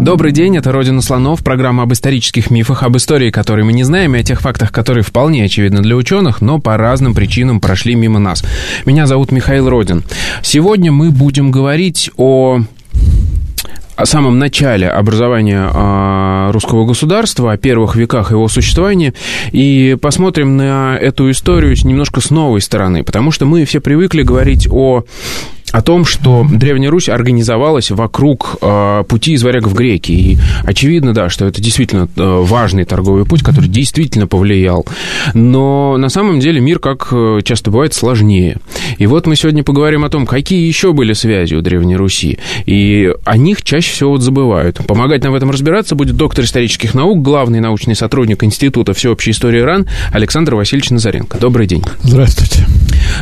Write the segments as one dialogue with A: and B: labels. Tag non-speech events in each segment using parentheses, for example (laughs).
A: Добрый день, это «Родина слонов», программа об исторических мифах, об истории, которые мы не знаем, и о тех фактах, которые вполне очевидны для ученых, но по разным причинам прошли мимо нас. Меня зовут Михаил Родин. Сегодня мы будем говорить о о самом начале образования э, русского государства, о первых веках его существования, и посмотрим на эту историю немножко с новой стороны, потому что мы все привыкли говорить о о том, что Древняя Русь организовалась вокруг э, пути из варяг в греки. И очевидно, да, что это действительно э, важный торговый путь, который действительно повлиял. Но на самом деле мир, как э, часто бывает, сложнее. И вот мы сегодня поговорим о том, какие еще были связи у Древней Руси. И о них чаще всего вот забывают. Помогать нам в этом разбираться будет доктор исторических наук, главный научный сотрудник Института всеобщей истории РАН Александр Васильевич Назаренко. Добрый день.
B: Здравствуйте.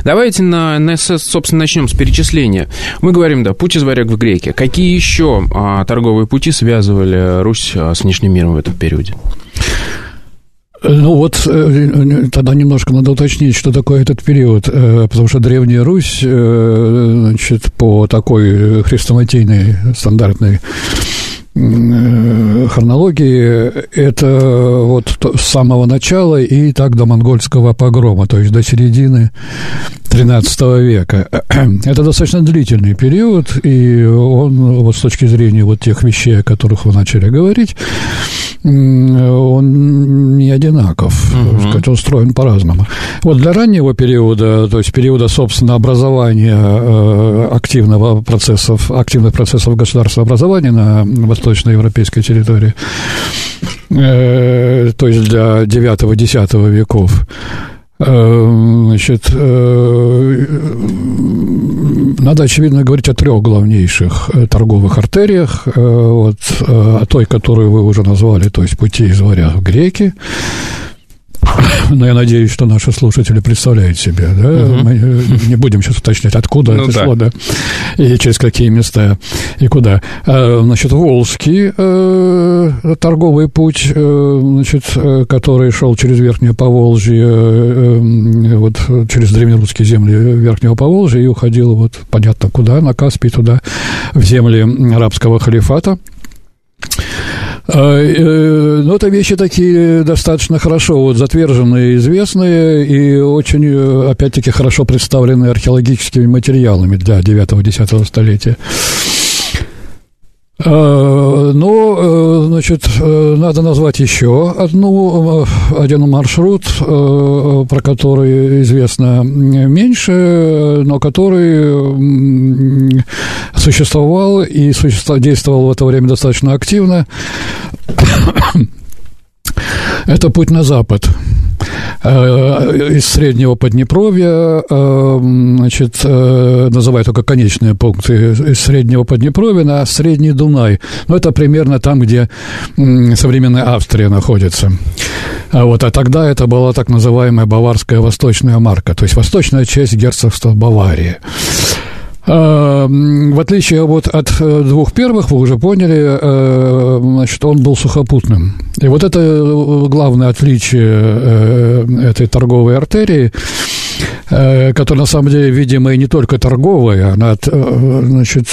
A: Давайте, на, на, собственно, начнем с перечисления. Мы говорим, да, путь из варяг в греки. Какие еще а, торговые пути связывали Русь а, с внешним миром в этом периоде?
B: Ну вот э, тогда немножко надо уточнить, что такое этот период, э, потому что Древняя Русь, э, значит, по такой хрестоматийной стандартной хронологии это вот с самого начала и так до монгольского погрома, то есть до середины XIII века. (clears throat) Это достаточно длительный период, и он вот с точки зрения вот тех вещей, о которых вы начали говорить, он не одинаков, угу. сказать, устроен по-разному. Вот для раннего периода, то есть периода, собственно, образования э, активного процессов, активных процессов государственного образования на восточноевропейской территории, э, то есть для IX-X веков, э, Значит, надо, очевидно, говорить о трех главнейших торговых артериях. Вот, о той, которую вы уже назвали, то есть пути из варяг в греки, (laughs) но я надеюсь, что наши слушатели представляют себе, да? Угу. Мы э, не будем сейчас уточнять, откуда ну, это да. шло, да, и через какие места, и куда. А, значит, Волжский э, торговый путь, э, значит, который шел через Верхнее Поволжье, вот через древнерусские земли Верхнего Поволжья и уходил вот понятно куда, на Каспий туда, в земли арабского халифата. А, э, ну, это вещи такие достаточно хорошо вот затверженные, известные и очень, э, опять-таки, хорошо представлены археологическими материалами для 9-10 столетия. А, но, э, значит, надо назвать еще одну, один маршрут, про который известно меньше, но который существовал и существовал, действовал в это время достаточно активно. (coughs) Это путь на запад э, из Среднего Поднепровья, э, значит, э, называют только конечные пункты из Среднего Поднепровья на Средний Дунай. Ну, это примерно там, где современная Австрия находится. А вот, а тогда это была так называемая Баварская Восточная Марка, то есть восточная часть герцогства Баварии. А, в отличие вот от э, двух первых, вы уже поняли, э, значит, он был сухопутным. И вот это э, главное отличие этой торговой артерии, которая на самом деле, видимо, и не только торговая, она значит,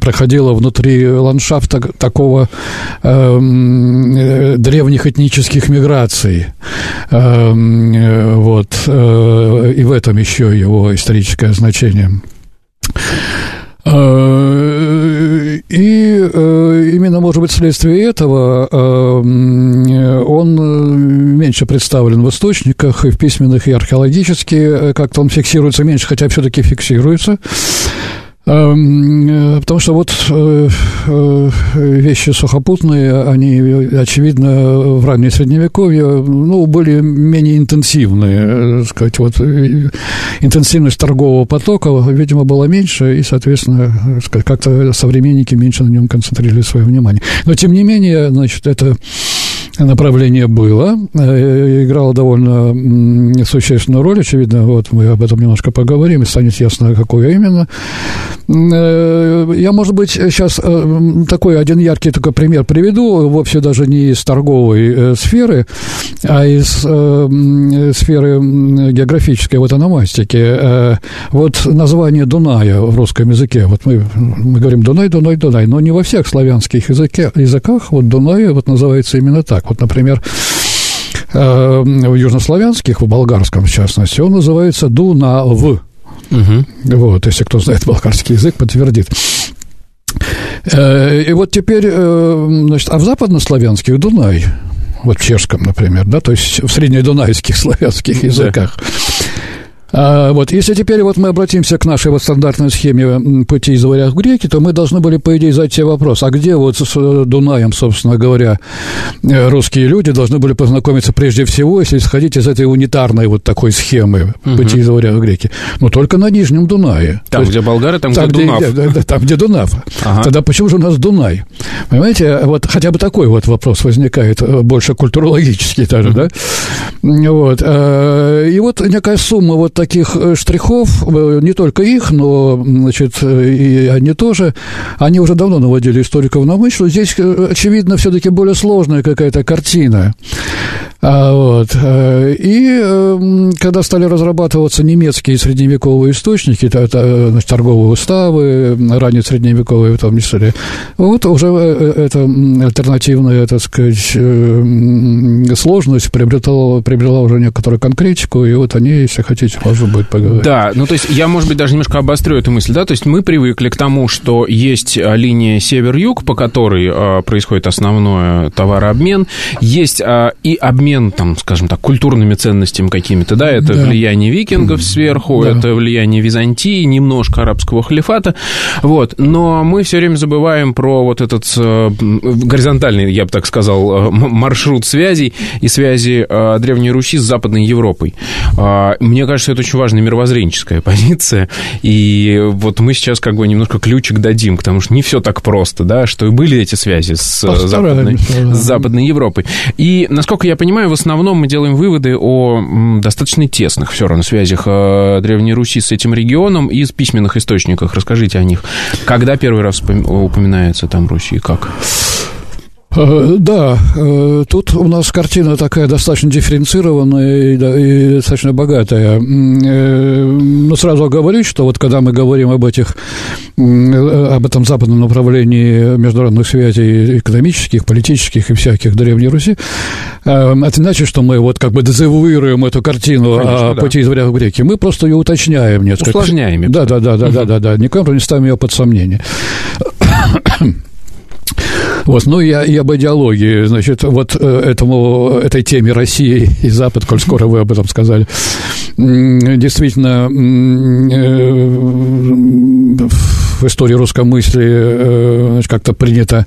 B: проходила внутри ландшафта такого древних этнических миграций. Вот. И в этом еще его историческое значение. Э, и э, именно, может быть, вследствие этого э, он меньше представлен в источниках и в письменных, и археологически, как-то он фиксируется меньше, хотя все-таки фиксируется. Эм, потому что вот вещи сухопутные, они, очевидно, в раннее Средневековье, ну, были менее интенсивные, сказать, вот интенсивность торгового потока, видимо, была меньше, и, соответственно, как-то современники меньше на нем концентрировали свое внимание. Но, тем не менее, значит, это направление было, играло довольно существенную роль, очевидно, вот мы об этом немножко поговорим, и станет ясно, какое именно. Я, может быть, сейчас такой один яркий только пример приведу, вовсе даже не из торговой сферы, а из сферы географической, вот аномастики. Вот название Дуная в русском языке, вот мы, мы говорим Дунай, Дунай, Дунай, но не во всех славянских языке, языках вот Дунай вот называется именно так. Вот, например, э, в южнославянских, в болгарском в частности, он называется Дунав. Угу. Вот, если кто знает болгарский язык, подтвердит. Э, и вот теперь, э, значит, а в западнославянских Дунай, вот в чешском, например, да, то есть в среднедунайских (laughs) славянских языках. Да. А, вот, если теперь вот мы обратимся к нашей вот стандартной схеме пути из варях в греки, то мы должны были, по идее, задать себе вопрос, а где вот с э, Дунаем, собственно говоря, э, русские люди должны были познакомиться прежде всего, если исходить из этой унитарной вот такой схемы угу. пути из варях в греки? Ну, только на Нижнем Дунае.
A: Там, есть, где болгары, там, там где, где Дунав.
B: Где, да, там, где Дунав. Ага. Тогда почему же у нас Дунай? Понимаете, вот хотя бы такой вот вопрос возникает, э, больше культурологический даже, угу. да? Вот. И вот некая сумма вот таких э, штрихов, э, не только их, но, значит, э, и они тоже, они уже давно наводили историков на мысль, что здесь, очевидно, все-таки более сложная какая-то картина. А, вот. И когда стали разрабатываться немецкие средневековые источники, значит, торговые уставы, ранее средневековые в том числе, вот уже эта альтернативная, так сказать, сложность приобретала, приобрела уже некоторую конкретику, и вот они, если хотите, можно будет поговорить.
A: Да, ну то есть я, может быть, даже немножко обострю эту мысль, да, то есть мы привыкли к тому, что есть а, линия север-юг, по которой а, происходит основной товарообмен, есть а, и обмен, там, скажем так, культурными ценностями какими-то, да, это да. влияние викингов сверху, да. это влияние Византии, немножко арабского халифата, вот, но мы все время забываем про вот этот а, горизонтальный, я бы так сказал, а, маршрут связей и связи а, Древней Руси с Западной Европой. А, мне кажется, это очень важная мировоззренческая позиция, и вот мы сейчас как бы немножко ключик дадим, потому что не все так просто, да, что и были эти связи с, Западной, с Западной Европой. И, насколько я понимаю, в основном мы делаем выводы о достаточно тесных все равно связях э, Древней Руси с этим регионом и с письменных источниках. Расскажите о них. Когда первый раз упоминается там Русь и как?
B: Э, да, э, тут у нас картина такая достаточно дифференцированная и, достаточно богатая. Э, но сразу оговорюсь, что вот когда мы говорим об этих, об этом западном направлении международных связей экономических, политических и всяких Древней Руси, это значит, что мы вот как бы дезавуируем эту картину Конечно, о да. пути из варяг в реки. Мы просто ее уточняем несколько.
A: Усложняем.
B: Да, да, да, да, да, да, да. Никому не ставим ее под сомнение. Вот, ну, я, и об идеологии, значит, вот э, этому, этой теме России и Запад, коль скоро вы об этом сказали, действительно, э, в истории русской мысли э, как-то принято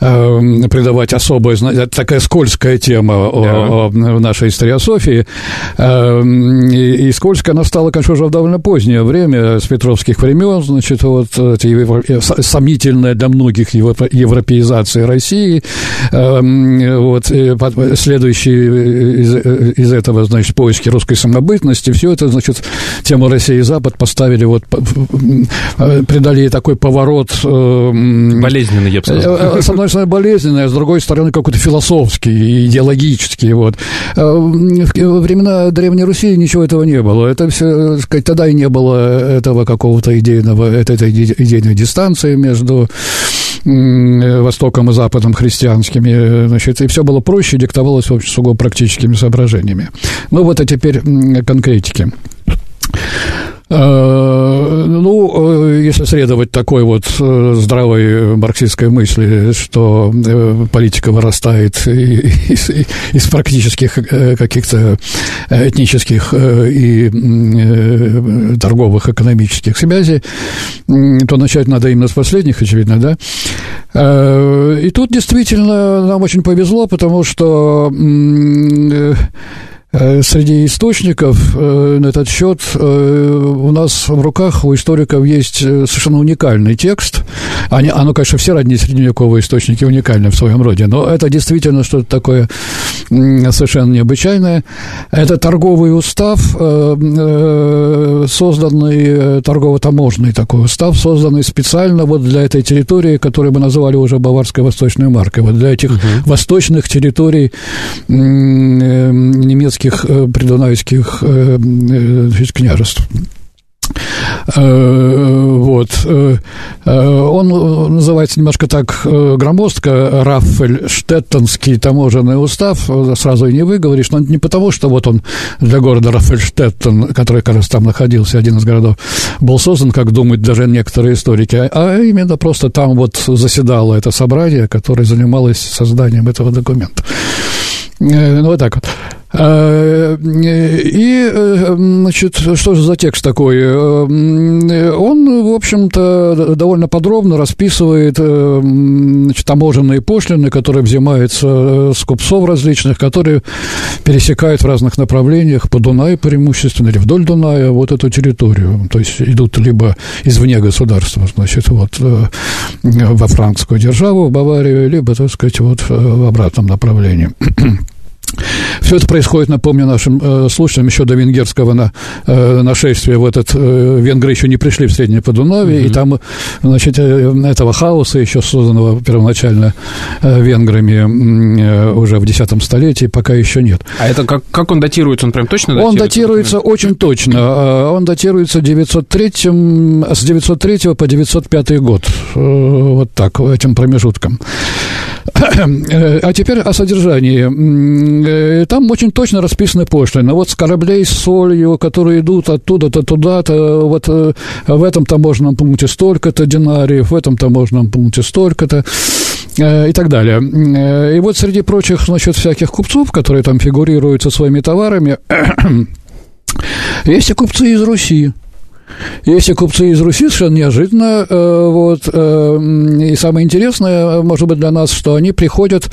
B: придавать особое, это такая скользкая тема да. о нашей историософии, и, и скользкая она стала, конечно, уже в довольно позднее время, с петровских времен, значит, вот сомнительная для многих европеизация России, вот, следующие из, из этого, значит, поиски русской самобытности, все это, значит, тему России и Запад поставили, вот, придали дали такой поворот... Э,
A: болезненный, я бы сказал. Э,
B: э, с одной стороны, болезненный, а с другой стороны, какой-то философский, идеологический. Вот. В времена Древней Руси ничего этого не было. Это все, сказать, тогда и не было этого какого-то идейного, этой, этой идейной дистанции между Востоком и Западом христианскими, значит, и все было проще, диктовалось, в общем, сугубо практическими соображениями. Ну, вот а теперь конкретики. Э, ну, э, если следовать такой вот э, здравой марксистской мысли, что политика вырастает из, из практических каких-то этнических и торговых экономических связей, то начать надо именно с последних, очевидно, да. И тут действительно нам очень повезло, потому что среди источников э, на этот счет э, у нас в руках у историков есть совершенно уникальный текст. Они, оно, конечно, все родные средневековые источники уникальны в своем роде, но это действительно что-то такое совершенно необычайное. Это торговый устав, созданный, торгово-таможенный такой устав, созданный специально вот для этой территории, которую мы называли уже Баварской восточной маркой, вот для этих угу. восточных территорий немецких э, придунайских э, э, княжеств. Вот. Он называется немножко так громоздко Раффель Штеттонский таможенный устав. Сразу и не выговоришь, но не потому, что вот он для города Раффельштеттен, который раз там находился, один из городов, был создан, как думают даже некоторые историки, а именно просто там вот заседало это собрание, которое занималось созданием этого документа. Ну, вот так вот. А, и, э, значит, что же за текст такой? Э, он, в общем-то, довольно подробно расписывает э, значит, таможенные пошлины, которые взимаются с купцов различных, которые пересекают в разных направлениях по Дунаю преимущественно или вдоль Дуная вот эту территорию. То есть идут либо извне государства, значит, вот во франкскую державу, в Баварию, либо, так сказать, вот в обратном направлении. Все это происходит, напомню нашим э, слушателям, еще до венгерского на, э, нашествия в этот... Э, венгры еще не пришли в Среднее Подунавие, mm-hmm. и там, значит, э, этого хаоса, еще созданного первоначально э, венграми э, уже в X столетии, пока еще нет.
A: А это как, как он датируется? Он прям точно
B: датируется? Он датируется очень точно. Э, он датируется 903, с 903 по 905 год. Э, вот так, этим промежутком. А теперь о содержании. Там очень точно расписаны пошлины. Вот с кораблей с солью, которые идут оттуда-то туда-то, вот э, в этом таможенном пункте столько-то динариев, в этом таможенном пункте столько-то э, и так далее. Э, и вот среди прочих, значит, всяких купцов, которые там фигурируют со своими товарами, (clears throat) есть и купцы из Руси. Если купцы из Руси совершенно неожиданно, э, вот, э, и самое интересное, может быть, для нас, что они приходят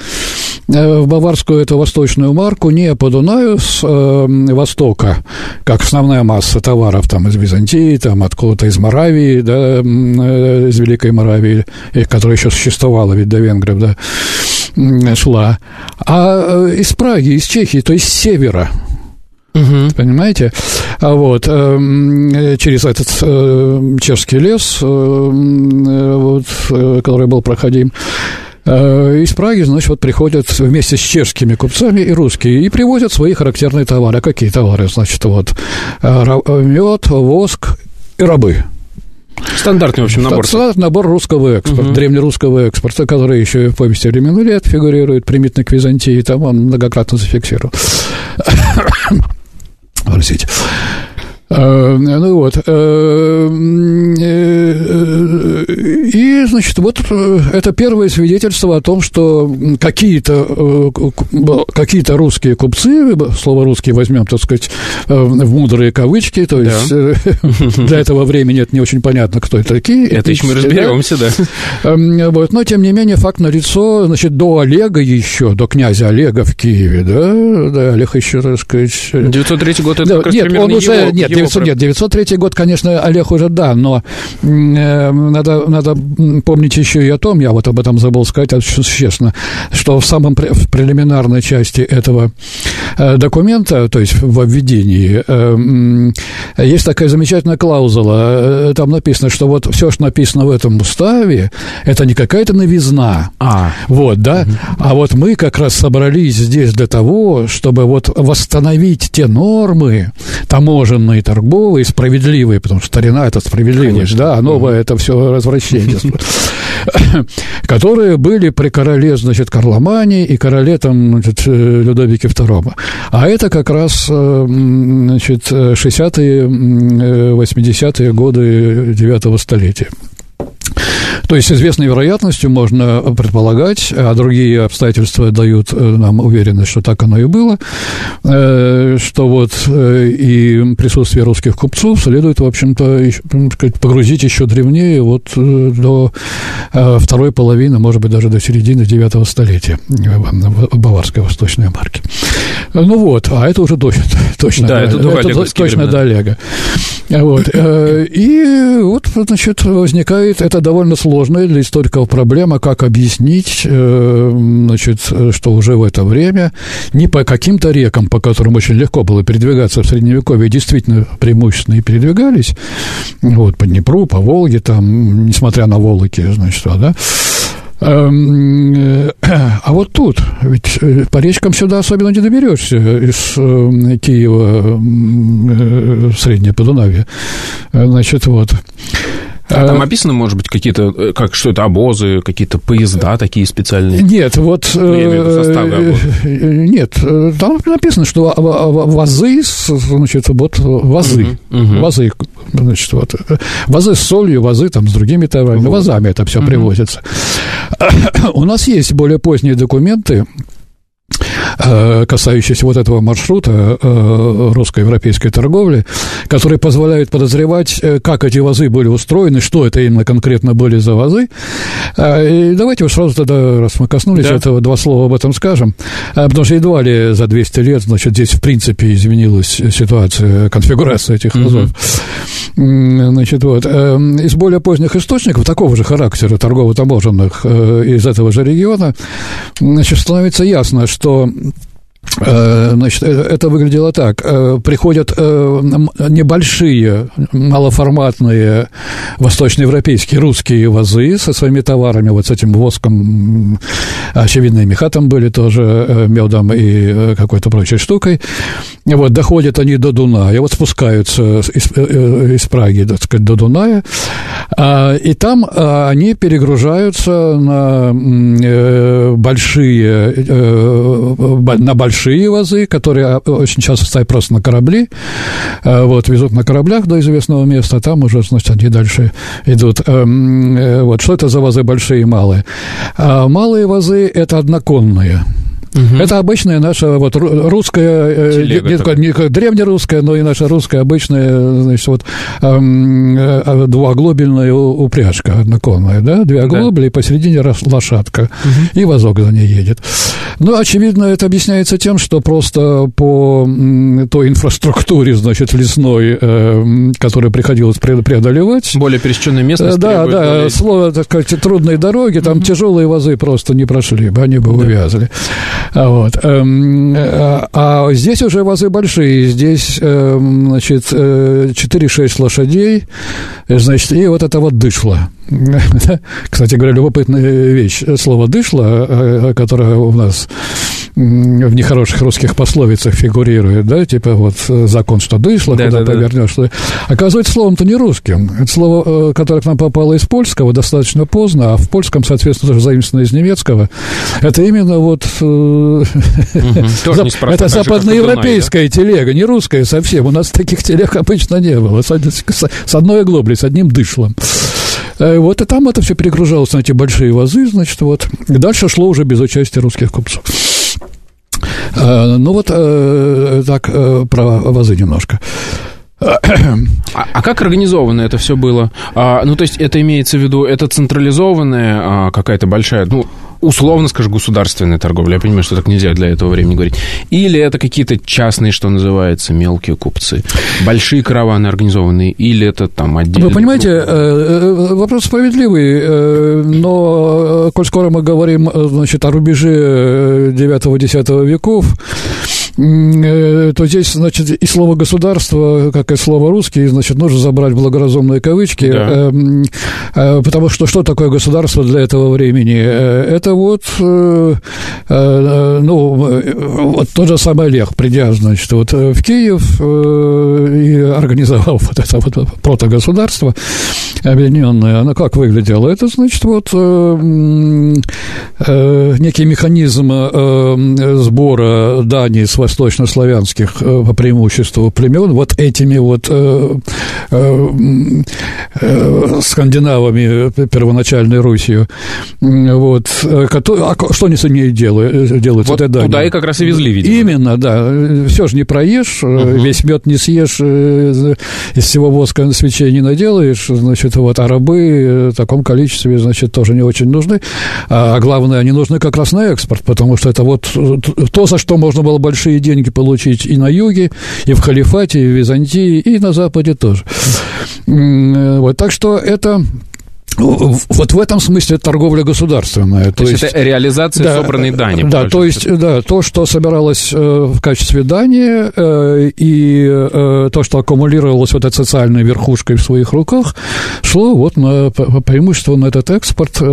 B: э, в баварскую эту восточную марку не по Дунаю с востока, как основная масса товаров там из Византии, там откуда-то из Моравии, да, из Великой Моравии, которая еще существовала ведь до венгров, да, шла, а из Праги, из Чехии, то есть с севера, Угу. Понимаете? А вот эм, через этот э, чешский лес, э, вот, э, который был проходим, из Праги, значит, вот приходят вместе с чешскими купцами и русские и привозят свои характерные товары. А какие товары? Значит, вот мед, воск и рабы.
A: Стандартный, в общем, набор.
B: Стандартный набор русского экспорта, угу. древнерусского экспорта, который еще в повести времен лет фигурирует, примитивно к Византии, там он многократно зафиксировал. Простите. Э, ну вот. Э, э, и, значит, вот это первое свидетельство о том, что какие-то какие русские купцы, слово русские возьмем, так сказать, в мудрые кавычки, то есть да. (laughs) для этого времени это не очень понятно, кто это такие.
A: Это еще мы разберемся, да.
B: Эм, вот, но, тем не менее, факт налицо, значит, до Олега еще, до князя Олега в Киеве, да, да, Олег еще, так сказать...
A: 903 год, это да, как
B: нет, он уже, его, нет, 900, нет, 903 год, конечно, Олег уже да, но э, надо, надо помнить еще и о том, я вот об этом забыл сказать, это честно, что в самом в прелиминарной части этого э, документа, то есть в введении, э, есть такая замечательная клаузула, там написано, что вот все, что написано в этом уставе, это не какая-то новизна, а. вот, да, угу. а вот мы как раз собрались здесь для того, чтобы вот восстановить те нормы таможенные, торговые, справедливые, потому что старина – это справедливость, Конечно. да, а новое – это все развращение, (laughs) которые были при короле, значит, Карломане и короле, там, значит, Людовике II. А это как раз, э, значит, 60-е, 80-е годы 9 столетия. То есть с известной вероятностью можно предполагать, а другие обстоятельства дают нам уверенность, что так оно и было, что вот и присутствие русских купцов следует, в общем-то, погрузить еще древнее, вот до второй половины, может быть, даже до середины девятого столетия баварской восточной марки. Ну вот, а это уже точно, (laughs) точно,
A: да, это, это, это
B: точно до Олега. Вот. Э, и вот, значит, возникает это довольно сложная для историков проблема, как объяснить, э, значит, что уже в это время не по каким-то рекам, по которым очень легко было передвигаться в Средневековье, действительно преимущественно и передвигались, вот, по Днепру, по Волге, там, несмотря на Волоки, значит, да, Эм, э, а вот тут, ведь э, по речкам сюда особенно не доберешься из Киева в Среднее Подунавье. Значит, вот.
A: А там описано, может быть, какие-то, как, что это обозы, какие-то поезда такие специальные?
B: Нет, вот... Виду Нет, там написано, что вазы, значит, вот вазы, вазы, значит, вот, вазы с солью, вазы там с другими товарами, вот. вазами это все привозится. (coughs) У нас есть более поздние документы, Э, касающиеся вот этого маршрута э, русско-европейской торговли, которые позволяют подозревать, э, как эти вазы были устроены, что это именно конкретно были за вазы. И давайте уж сразу тогда, раз мы коснулись да. этого, два слова об этом скажем. Потому что едва ли за 200 лет, значит, здесь в принципе изменилась ситуация, конфигурация этих вазов. Значит, вот. Из более поздних источников такого же характера, торгово-таможенных из этого же региона, значит, становится ясно, что Э, значит, э, это выглядело так. Э, приходят небольшие, малоформатные восточноевропейские русские вазы со своими товарами, вот с этим воском, очевидно, и меха были тоже, медом и какой-то прочей штукой. Вот, доходят они до Дуная, вот спускаются из, из Праги, так сказать, до Дуная, а, и там они перегружаются на большие, на большие большие вазы, которые а, очень часто стоят просто на корабли, а, вот, везут на кораблях до известного места, а там уже, значит, они дальше идут. Эм, э, вот, что это за вазы большие и малые? Малые вазы – это одноконные, Угу. Это обычная наша вот русская, э, Телега, не, не, не древнерусская, но и наша русская обычная, значит, вот эм, двуоглобельная упряжка одноконная, да, две оглобли, да. и посередине лошадка, угу. и вазок за ней едет. Ну, очевидно, это объясняется тем, что просто по той инфраструктуре, значит, лесной, э, которую приходилось преодолевать.
A: Более пересеченное место.
B: Да, да, более... слово, так сказать, трудные дороги, там угу. тяжелые вазы просто не прошли бы, они бы да. увязали. Вот. Эм, а, а здесь уже вазы большие. Здесь, эм, значит, 4-6 э, лошадей, значит, и вот это вот дышло. (laughs) Кстати говоря, любопытная вещь. Слово «дышло», э, которое у нас в нехороших русских пословицах фигурирует, да, типа вот закон, что дышло, да, куда да, повернешь, да. оказывается, словом-то не русским. Это слово, э, которое к нам попало из польского достаточно поздно, а в польском, соответственно, тоже заимствовано из немецкого. Это именно вот... Угу, (laughs) это западноевропейская телега, не русская совсем. У нас таких телег обычно не было. С одной оглоблей, с одним дышлом. Э, вот, и там это все перегружалось на эти большие вазы, значит, вот. И дальше шло уже без участия русских купцов. Э, ну вот э, так про вазы немножко.
A: А, а как организовано это все было? А, ну, то есть это имеется в виду, это централизованная а, какая-то большая, ну, условно скажу, государственная торговля. Я понимаю, что так нельзя для этого времени говорить. Или это какие-то частные, что называется, мелкие купцы. Большие караваны организованные, или это там отдельные...
B: Вы понимаете? Э, э, вопрос справедливый, э, но коль скоро мы говорим, значит, о рубеже 9-10 веков, то здесь, значит, и слово государство, как и слово русский, значит, нужно забрать благоразумные кавычки, да. Эм, э, потому что что такое государство для этого времени? Э, это вот, ну, вот тот же самый Олег, придя, значит, вот в Киев организовал вот это вот протогосударство объединенное, оно как выглядело? Это, значит, вот некий механизм сбора дани своей восточнославянских по преимуществу племен, вот этими вот скандинавами первоначальной Русью, вот, которые, а что они с ними делают? делают
A: вот туда и как раз и везли, видимо.
B: Именно, да. Все же не проешь, угу. весь мед не съешь, из всего воска свечей не наделаешь, значит, вот, а рабы в таком количестве, значит, тоже не очень нужны. А главное, они нужны как раз на экспорт, потому что это вот то, за что можно было большие деньги получить и на юге, и в халифате, и в Византии, и на Западе тоже. Вот, так что это вот в этом смысле торговля государственная.
A: То, то есть, это реализация да, собранной дани.
B: Да, то есть, да, то, что собиралось э, в качестве дани, э, и э, то, что аккумулировалось вот этой социальной верхушкой в своих руках, шло вот на, преимущество на этот экспорт, за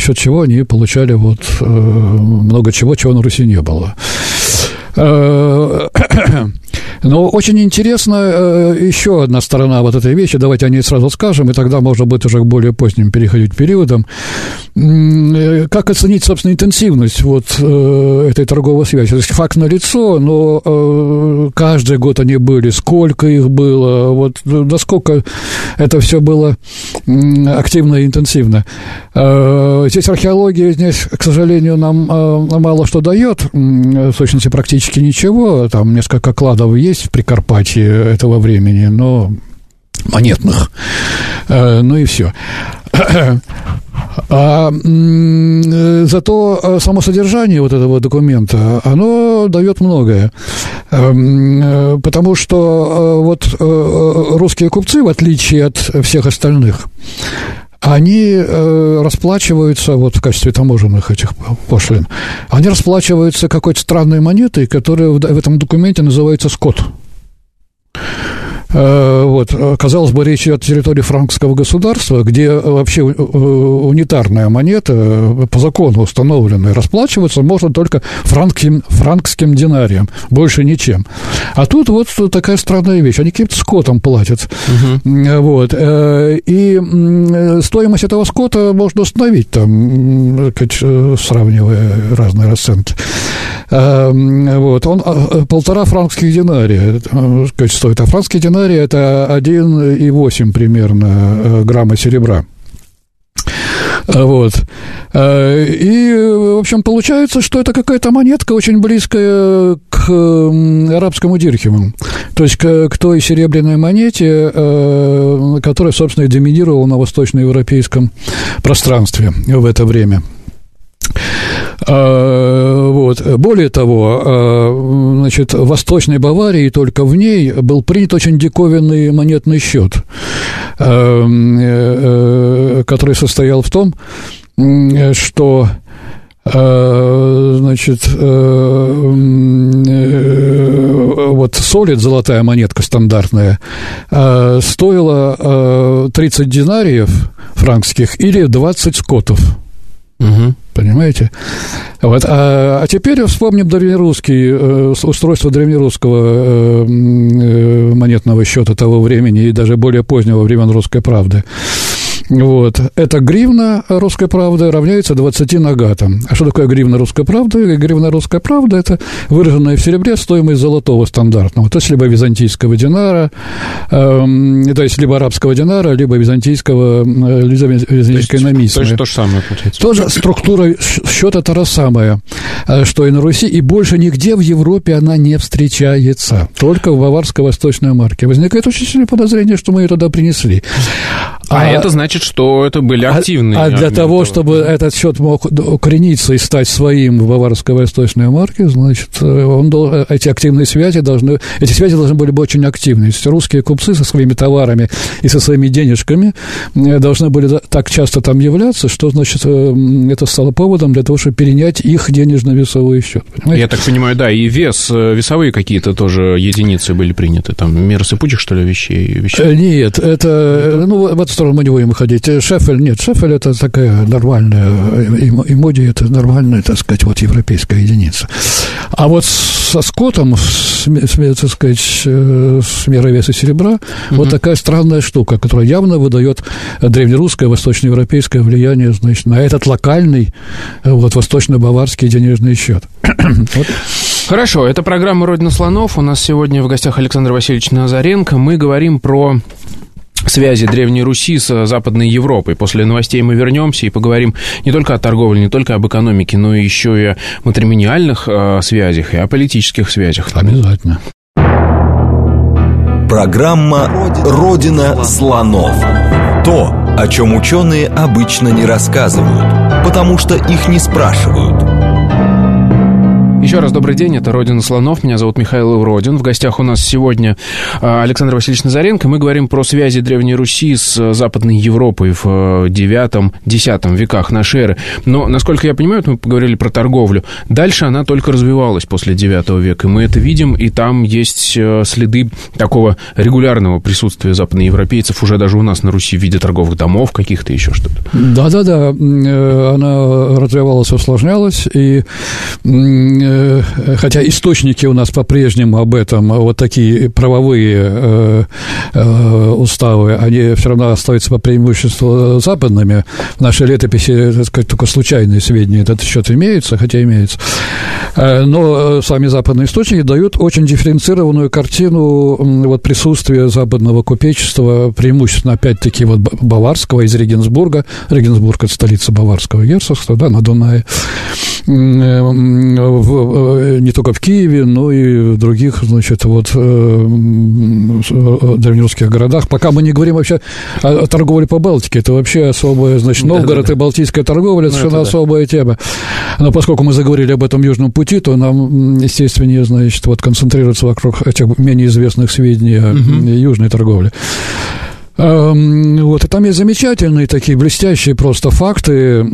B: счет чего они получали вот много чего, чего на Руси не было. Но очень интересно э, еще одна сторона вот этой вещи, давайте о ней сразу скажем, и тогда можно будет уже к более поздним переходить периодам. Э, как оценить, собственно, интенсивность вот э, этой торговой связи? То есть факт налицо, но каждый год они были, сколько их было, вот насколько это все было активно и интенсивно. Здесь археология, здесь, к сожалению, нам мало что дает, в сущности, практически ничего, там несколько кладов есть, есть в Прикарпатье этого времени, но монетных. Э, ну и все. А зато э, само содержание вот этого документа, оно дает многое. Эм, э, потому что вот русские купцы, в отличие от всех остальных, они расплачиваются, вот в качестве таможенных этих пошлин, они расплачиваются какой-то странной монетой, которая в этом документе называется «скот». Э, вот, казалось бы, речь идет о территории франкского государства, где вообще э, унитарная монета, по закону установленная, расплачиваться можно только франкским, франкским динарием, больше ничем. А тут вот такая странная вещь, они каким-то скотом платят. Угу. Вот, и стоимость этого скота можно установить, там, сравнивая разные расценки. Вот, он полтора франкских динария стоит, а франкский динарий динарий – это 1,8 примерно э, грамма серебра. Вот. Э, и, в общем, получается, что это какая-то монетка очень близкая к арабскому дирхему. То есть к, к той серебряной монете, э, которая, собственно, и доминировала на восточноевропейском пространстве в это время. Вот. Более того, а, значит, в Восточной Баварии, только в ней был принят очень диковинный монетный счет, э, который состоял в том, что значит, э, э, вот солид, золотая монетка стандартная, стоила 30 динариев франкских или 20 скотов. Угу. Понимаете? Вот. А, а теперь вспомним древнерусский, э, устройство древнерусского э, э, монетного счета того времени и даже более позднего времен русской правды. Вот. Это гривна русской правды равняется 20 нагатам. А что такое гривна русской правды? Гривна русской правды – это выраженная в серебре стоимость золотого стандартного. То есть, либо византийского динара, э, то есть, либо арабского динара, либо византийского, э, византийской намисмы.
A: То есть, то же самое, получается.
B: Тоже структура счета та же самая, э, что и на Руси, и больше нигде в Европе она не встречается. Только в баварско-восточной марке. Возникает очень сильное подозрение, что мы ее туда принесли.
A: А, а это значит, что это были а, активные.
B: А, а для того, чтобы этот счет мог укорениться и стать своим в баварской восточной марке, значит, э, он, э, эти активные связи должны, эти связи должны были быть очень активны. То есть русские купцы со своими товарами и со своими денежками э, должны были так часто там являться, что, значит, это стало поводом для того, чтобы перенять их денежно-весовой счет.
A: Понимаете? Я так понимаю, да, и вес, весовые какие-то тоже единицы были приняты, там, меры сыпучих, что ли, вещей? вещей?
B: Нет, это, ну, в эту сторону мы не будем выходить выводить. Шефель нет, Шефель это такая нормальная, и моди это нормальная, так сказать, вот европейская единица. А вот со скотом, с, с, так сказать, с мерой веса серебра, угу. вот такая странная штука, которая явно выдает древнерусское, восточноевропейское влияние, значит, на этот локальный, вот, восточно-баварский денежный счет. (clears throat)
A: вот. Хорошо, это программа «Родина слонов». У нас сегодня в гостях Александр Васильевич Назаренко. Мы говорим про связи Древней Руси с Западной Европой. После новостей мы вернемся и поговорим не только о торговле, не только об экономике, но еще и о матримониальных э, связях и о политических связях.
B: Обязательно.
C: Программа «Родина слонов». То, о чем ученые обычно не рассказывают, потому что их не спрашивают –
A: еще раз добрый день, это «Родина слонов», меня зовут Михаил Родин. В гостях у нас сегодня а, Александр Васильевич Назаренко. Мы говорим про связи Древней Руси с Западной Европой в IX-X э, веках нашей эры. Но, насколько я понимаю, мы поговорили про торговлю. Дальше она только развивалась после IX века, и мы это видим, и там есть э, следы такого регулярного присутствия западноевропейцев уже даже у нас на Руси в виде торговых домов каких-то, еще что-то.
B: Да-да-да, э, она развивалась, усложнялась, и Э, хотя источники у нас по-прежнему об этом, вот такие правовые э, э, уставы, они все равно остаются по преимуществу западными. В нашей летописи, так сказать, только случайные сведения этот счет имеются, хотя имеются. Но сами западные источники дают очень дифференцированную картину вот присутствия западного купечества, преимущественно, опять-таки, вот баварского из Регенсбурга. Регенсбург – это столица баварского герцогства, да, на Дунае. В не только в Киеве, но и в других, значит, вот э, древнерусских городах. Пока мы не говорим вообще о торговле по Балтике, это вообще особая, значит, Новгород да, да, и Балтийская торговля, ну, совершенно особая да. тема. Но поскольку мы заговорили об этом Южном пути, то нам, естественно, значит, вот концентрироваться вокруг этих менее известных сведений о угу. южной торговле. Эм, вот, и там есть замечательные такие блестящие просто факты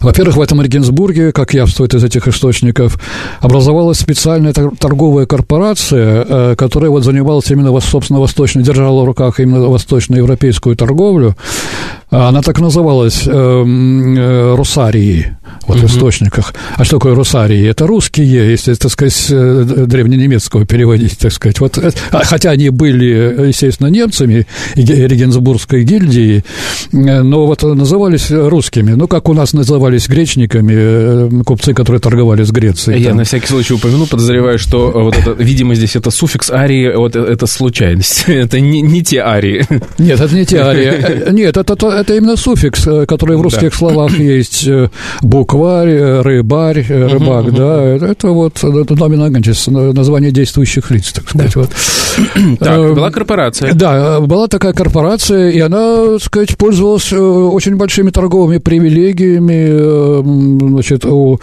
B: во-первых, в этом Регенсбурге, как явствует из этих источников, образовалась специальная торговая корпорация, э, которая вот занималась именно, собственно, восточной, держала в руках именно восточноевропейскую торговлю. Она так называлась э, э, Русарии вот угу. в источниках. А что такое русарии? Это русские, если, так сказать, э, древненемецкого переводить, так сказать. Вот, а, хотя они были, естественно, немцами Регенсбургской гильдии, но вот назывались русскими. Ну, как у нас назывались гречниками, купцы, которые торговали с Грецией.
A: Я там. на всякий случай упомяну, подозреваю, что вот это, видимо, здесь это суффикс арии, вот это случайность. (laughs) Это не, не те арии.
B: Нет, это не те арии. (laughs) Нет, это, это, это именно суффикс, который в русских да. словах есть букварь, рыбарь, рыбак, да, это вот номинагантис, название действующих лиц, так сказать. Да. Вот. (clears throat)
A: Так, э, была корпорация.
B: Да, была такая корпорация, и она, так сказать, пользовалась э, очень большими торговыми привилегиями, э, значит, у,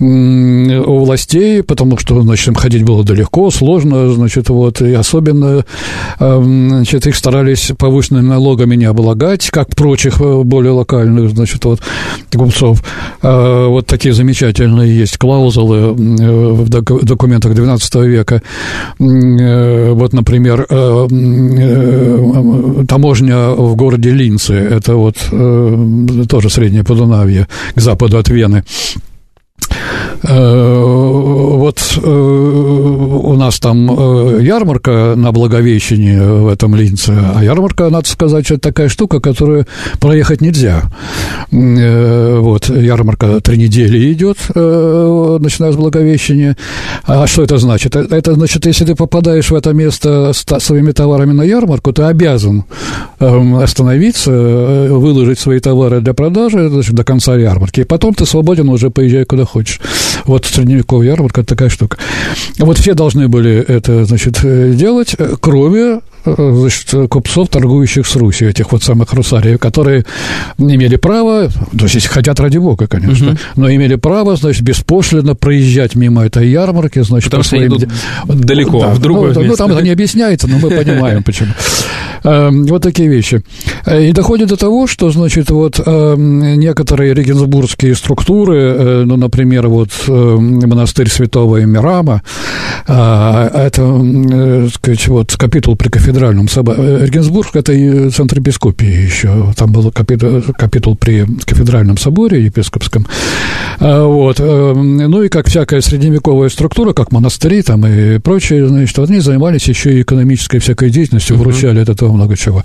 B: у властей, потому что, значит, им ходить было далеко, сложно, значит, вот, и особенно, значит, их старались повышенными налогами не облагать, как прочих более локальных, значит, вот, купцов. Э, вот такие замечательные есть клаузулы э, в документах XII века. Э, вот, например, таможня в городе Линце, это вот тоже Среднее Подунавье, к западу от Вены. Э, вот э, у нас там э, ярмарка на Благовещении в этом Линце, а ярмарка, надо сказать, это такая штука, которую проехать нельзя. Вот, ярмарка три недели идет, начиная с Благовещения. А что это значит? Это значит, если ты попадаешь в это место с своими товарами на ярмарку, ты обязан эм, остановиться, выложить свои товары для продажи значит, до конца ярмарки, и потом ты свободен уже поезжай куда хочешь. Вот средневековая ярмарка – такая штука. Вот все должны были это, значит, делать, кроме значит, купцов, торгующих с Русью, этих вот самых русариев, которые имели право, то есть если хотят ради бога, конечно, угу. но имели право, значит, беспошлино проезжать мимо этой ярмарки, значит,
A: Потому по своим... идут далеко, да, в другое
B: ну,
A: место.
B: Ну, там это не объясняется, но мы понимаем, почему. Эм, вот такие вещи. И доходит до того, что, значит, вот эм, некоторые регенсбургские структуры, э, ну, например, вот эм, монастырь святого Эмирама, А, это, э, сказать, вот капитул при кафедральном соборе. Регенсбург – это и центр епископии еще. Там был капитул, капитул при кафедральном соборе епископском. Вот. Ну и как всякая средневековая структура, как монастыри там и прочее, значит, они занимались еще и экономической всякой деятельностью, вручали от этого много чего.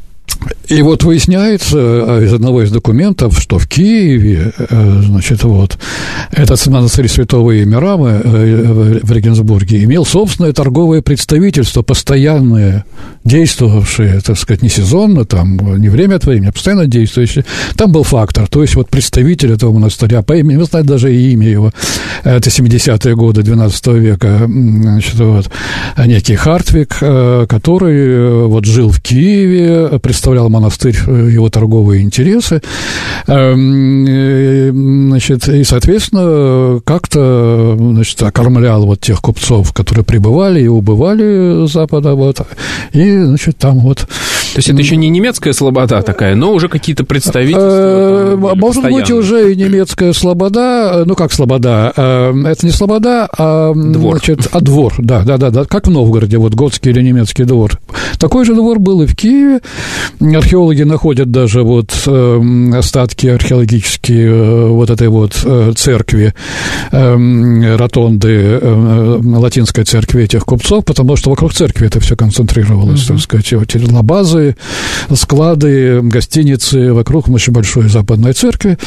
B: И вот выясняется э, из одного из документов, что в Киеве, э, значит, вот, этот монастырь святого Емирамы э, в Регенсбурге имел собственное торговое представительство, постоянное, действовавшее, так сказать, не сезонно, там, не время от времени, а постоянно действующее. Там был фактор, то есть вот представитель этого монастыря, по имени, вы знаете даже и имя его, это 70-е годы 12 века, значит, вот, некий Хартвик, который вот жил в Киеве, представлял монастырь э, его торговые интересы. Эм, э, значит, и, соответственно, как-то значит, окормлял вот тех купцов, которые прибывали и убывали с Запада. Вот, и, значит, там вот...
A: То есть это еще не немецкая слобода такая, но уже какие-то представительства?
B: Э, может быть, уже и немецкая слобода, ну, как слобода, это не слобода, а, двор. Значит, а двор, да, да, да, да, как в Новгороде, вот готский или немецкий двор. Такой же двор был и в Киеве, Археологи находят даже вот э, остатки археологические э, вот этой вот э, церкви, э, ротонды э, латинской церкви этих купцов, потому что вокруг церкви это все концентрировалось, uh-huh. так сказать, вот эти лабазы, склады, гостиницы вокруг очень большой западной церкви.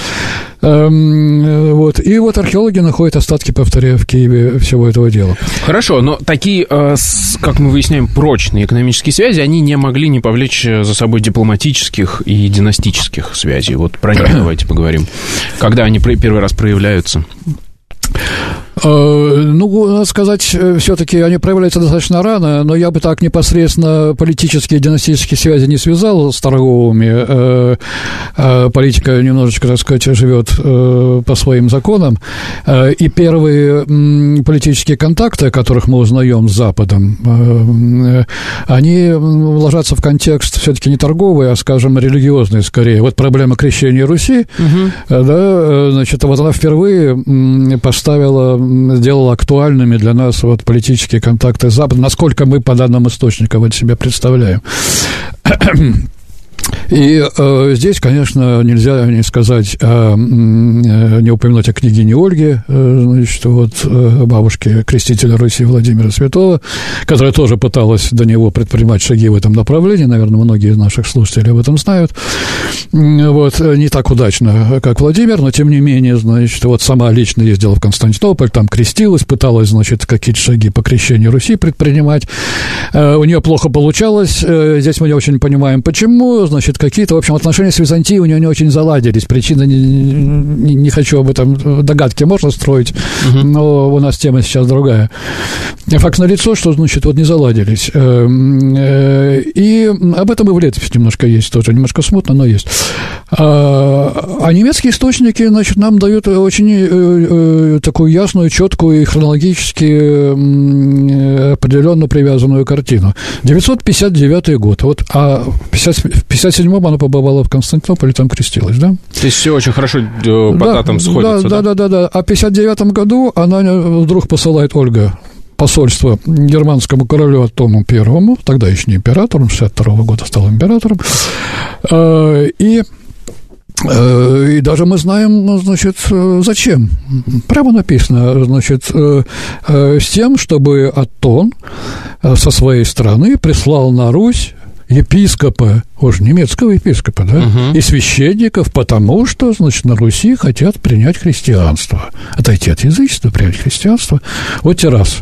B: Эм, вот. И вот археологи находят остатки, повторяю, в Киеве всего этого дела.
A: Хорошо, но такие, э, как мы выясняем, прочные экономические связи, они не могли не повлечь э, за собой дипломатических и династических связей. Вот про них давайте поговорим. Когда они первый раз проявляются?
B: Э, ну, надо сказать, э, все-таки они проявляются достаточно рано, но я бы так непосредственно политические династические связи не связал с торговыми. Э, политика немножечко, так сказать, живет по своим законам. И первые политические контакты, о которых мы узнаем с Западом, они ложатся в контекст все-таки не торговый, а, скажем, религиозный скорее. Вот проблема крещения Руси, угу. да, значит, вот она впервые поставила сделал актуальными для нас вот политические контакты с Западом, насколько мы по данным источникам это себе представляем. И э, здесь, конечно, нельзя не сказать, э, не упомянуть о княгине Ольге, э, значит, вот, э, бабушке крестителя Руси Владимира Святого, которая тоже пыталась до него предпринимать шаги в этом направлении, наверное, многие из наших слушателей об этом знают, вот, не так удачно, как Владимир, но, тем не менее, значит, вот сама лично ездила в Константинополь, там крестилась, пыталась, значит, какие-то шаги по крещению Руси предпринимать, э, у нее плохо получалось, э, здесь мы не очень понимаем, почему, значит, какие-то, в общем, отношения с Византией у него не очень заладились. Причина, не, не, не хочу об этом э, догадки можно строить, угу. но у нас тема сейчас другая. Факт налицо, что, значит, вот не заладились. Эм, э, и об этом и в летописи немножко есть тоже, немножко смутно, но есть. А, а немецкие источники, значит, нам дают очень э, такую ясную, четкую и хронологически определенно привязанную картину. 959 год. Вот, а 50, 1957-м она побывала в Константинополе, там крестилась, да?
A: То есть все очень хорошо э, по да, датам сходится,
B: да? Да, да, да, да. А в 1959 году она э, вдруг посылает Ольга посольство германскому королю Атому Первому, тогда еще не императором, 62 -го года стал императором, э, и и даже мы знаем, ну, значит, зачем. Прямо написано, значит, с тем, чтобы Атон со своей стороны прислал на Русь епископа, уж немецкого епископа, да, угу. и священников, потому что, значит, на Руси хотят принять христианство. Отойти от язычества, принять христианство. Вот те раз,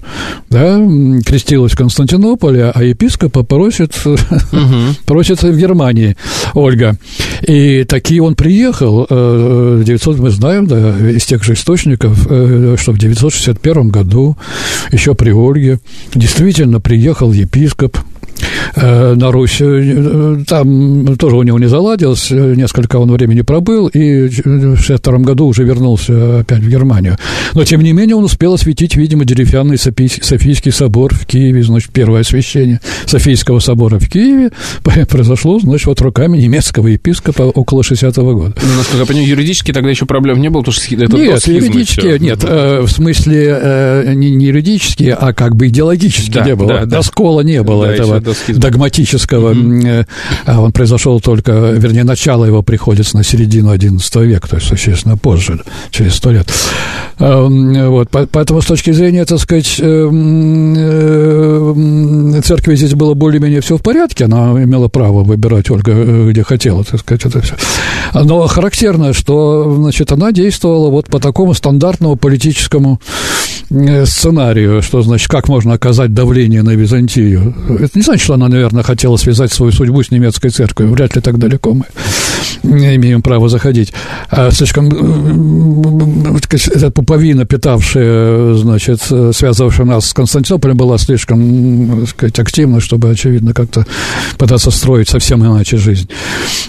B: да, крестилась в Константинополе, а епископа просит, угу. (laughs) просит в Германии Ольга. И такие он приехал, 900, э, мы знаем, да, из тех же источников, э, что в 961 году, еще при Ольге, действительно приехал епископ Э, на Русь. Э, там тоже у него не заладилось, несколько он времени пробыл, и в 62 году уже вернулся опять в Германию. Но, тем не менее, он успел осветить, видимо, деревянный Софийский собор в Киеве, значит, первое освящение Софийского собора в Киеве (laughs) произошло, значит, вот руками немецкого епископа около 60-го года.
A: Ну, насколько я понимаю, юридически тогда еще проблем не было, потому что это
B: Нет, юридически, нет, э, в смысле не, не юридически, а как бы идеологически да, не было. Да, да. Доскола не было да, этого догматического. Mm-hmm. Он произошел только, вернее, начало его приходится на середину XI века, то есть существенно позже, через сто лет. Эм, вот, поэтому с точки зрения, так сказать, эм, э, церкви здесь было более-менее все в порядке, она имела право выбирать Ольга, э, где хотела, так сказать, это все. Но характерно, что, значит, она действовала вот по такому стандартному политическому сценарию, что, значит, как можно оказать давление на Византию. Это не значит, что она, наверное, хотела связать свою судьбу с немецкой церковью. Вряд ли так далеко мы не имеем права заходить. А слишком эта пуповина, питавшая, значит, связывавшая нас с Константинополем, была слишком, так сказать, активна, чтобы, очевидно, как-то пытаться строить совсем иначе жизнь.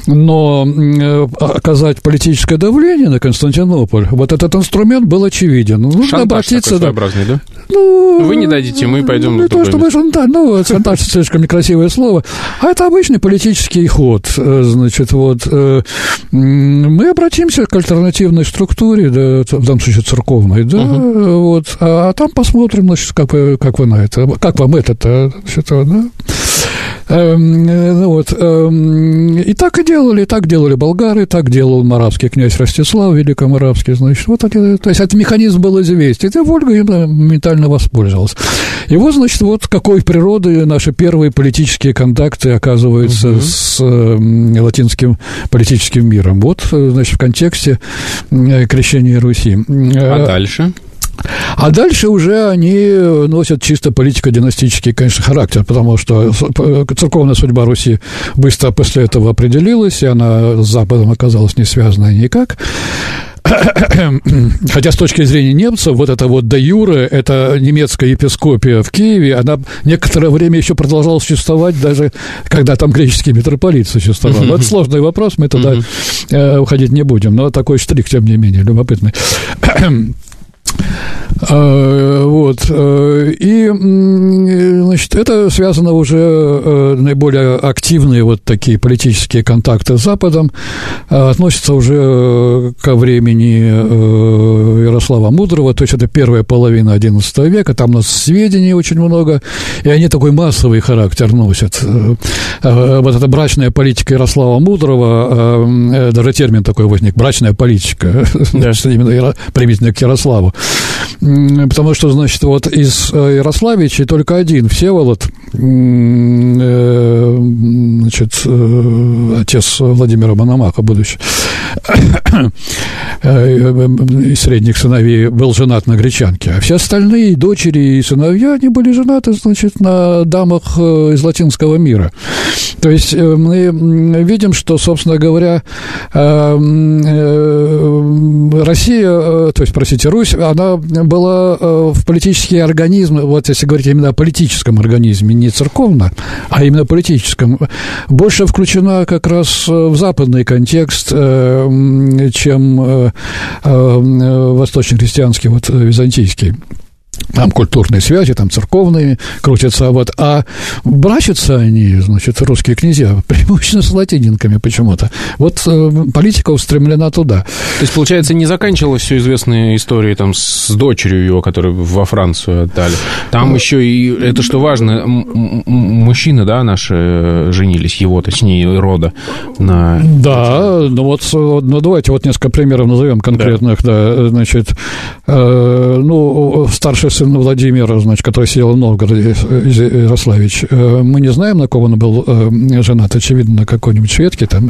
B: Но оказать политическое давление на Константинополь, вот этот инструмент был очевиден.
A: Нужно Шантаж обратиться... Такой своеобразный, да? Ну, Вы не дадите, мы пойдем...
B: Не то, чтобы шантаж, ну, шантаж слишком некрасивое слово, а это обычный политический ход, э, значит, вот. Э, мы обратимся к альтернативной структуре, да, в данном случае церковной, да, угу. вот, а там посмотрим, значит, как вы, как вы на это, как вам это-то, значит, да. Эм, э, ну вот, эм, и так и делали, и так делали болгары, так делал маравский князь Ростислав, великоморавский, значит, вот это, то есть этот механизм был известен, и Вольга моментально воспользовался. И вот, значит, вот какой природы наши первые политические контакты оказываются угу. с э, латинским политическим миром. Вот, э, значит, в контексте э, крещения Руси.
A: А дальше?
B: А дальше уже они носят чисто политико-династический, конечно, характер, потому что церковная судьба Руси быстро после этого определилась, и она с Западом оказалась не связана никак. (coughs) Хотя с точки зрения немцев, вот это вот до Юры, это немецкая епископия в Киеве, она некоторое время еще продолжала существовать, даже когда там греческий митрополит существовал. Но это сложный вопрос, мы туда э, уходить не будем, но такой штрих, тем не менее, любопытный. А, вот. Э, и, значит, это связано уже э, наиболее активные вот такие политические контакты с Западом, а, относятся уже ко времени э, Ярослава Мудрого, то есть это первая половина XI века, там у нас сведений очень много, и они такой массовый характер носят. Вот эта брачная политика Ярослава Мудрого, даже термин такой возник, брачная политика, (laughs) да. именно применительно к Ярославу. Потому что, значит, вот из э, Ярославичей только один, Всеволод, э, значит, э, отец Владимира Мономаха, будущий, (coughs) из средних сыновей, был женат на гречанке. А все остальные дочери и сыновья, они были женаты, значит, на дамах из латинского мира. То есть мы видим, что, собственно говоря, Россия, то есть, простите, Русь, она была э, в политический организм, вот если говорить именно о политическом организме, не церковно, а именно политическом, больше включена как раз в западный контекст, э, чем э, восточно-христианский, вот византийский там культурные связи, там церковные крутятся, вот, а брачатся они, значит, русские князья, (laughs) преимущественно с латининками почему-то. Вот э, политика устремлена туда.
A: То есть, получается, не заканчивалась все известная история там с дочерью его, которую во Францию отдали. Там ну, еще и, это что важно, мужчины, да, наши э, женились, его, точнее, рода на...
B: Да, ну вот, ну давайте вот несколько примеров назовем конкретных, да, да значит, э, ну, старший сын Владимира, значит, который сидел в Новгороде, Ярославич, э, мы не знаем, на кого он был э, женат, очевидно, на какой-нибудь шведке там.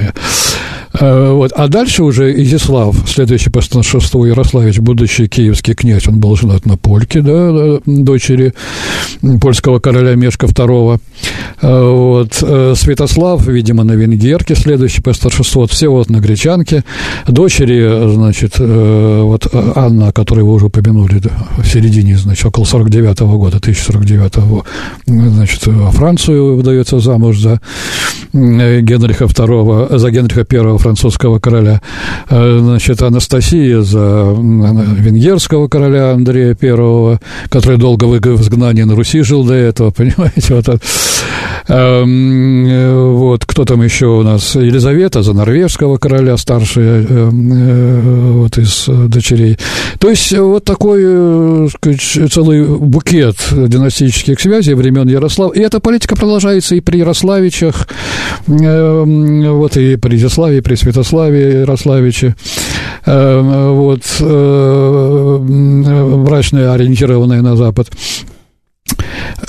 B: Э, вот. А дальше уже Изяслав, следующий после шестого Ярославич, будущий киевский князь, он был женат на Польке, да, дочери польского короля Мешка II. Вот. Святослав, видимо, на Венгерке, следующий по старшинству, вот все вот на Гречанке. Дочери, значит, вот Анна, которую вы уже упомянули, да, в середине, значит, около 49 -го года, 1049 -го, значит, во Францию выдается замуж за Генриха II, за Генриха I французского короля, значит, Анастасия за венгерского короля Андрея I, который долго в изгнании на Руси жил до этого, (laughs) понимаете, вот, эм, вот кто там еще у нас, Елизавета за норвежского короля, старшая вот из дочерей. То есть вот такой сказать, целый букет династических связей времен Ярослава. И эта политика продолжается и при Ярославичах, вот и при Изяславе, при Святославе Ярославиче. Вот, брачные, ориентированные на Запад.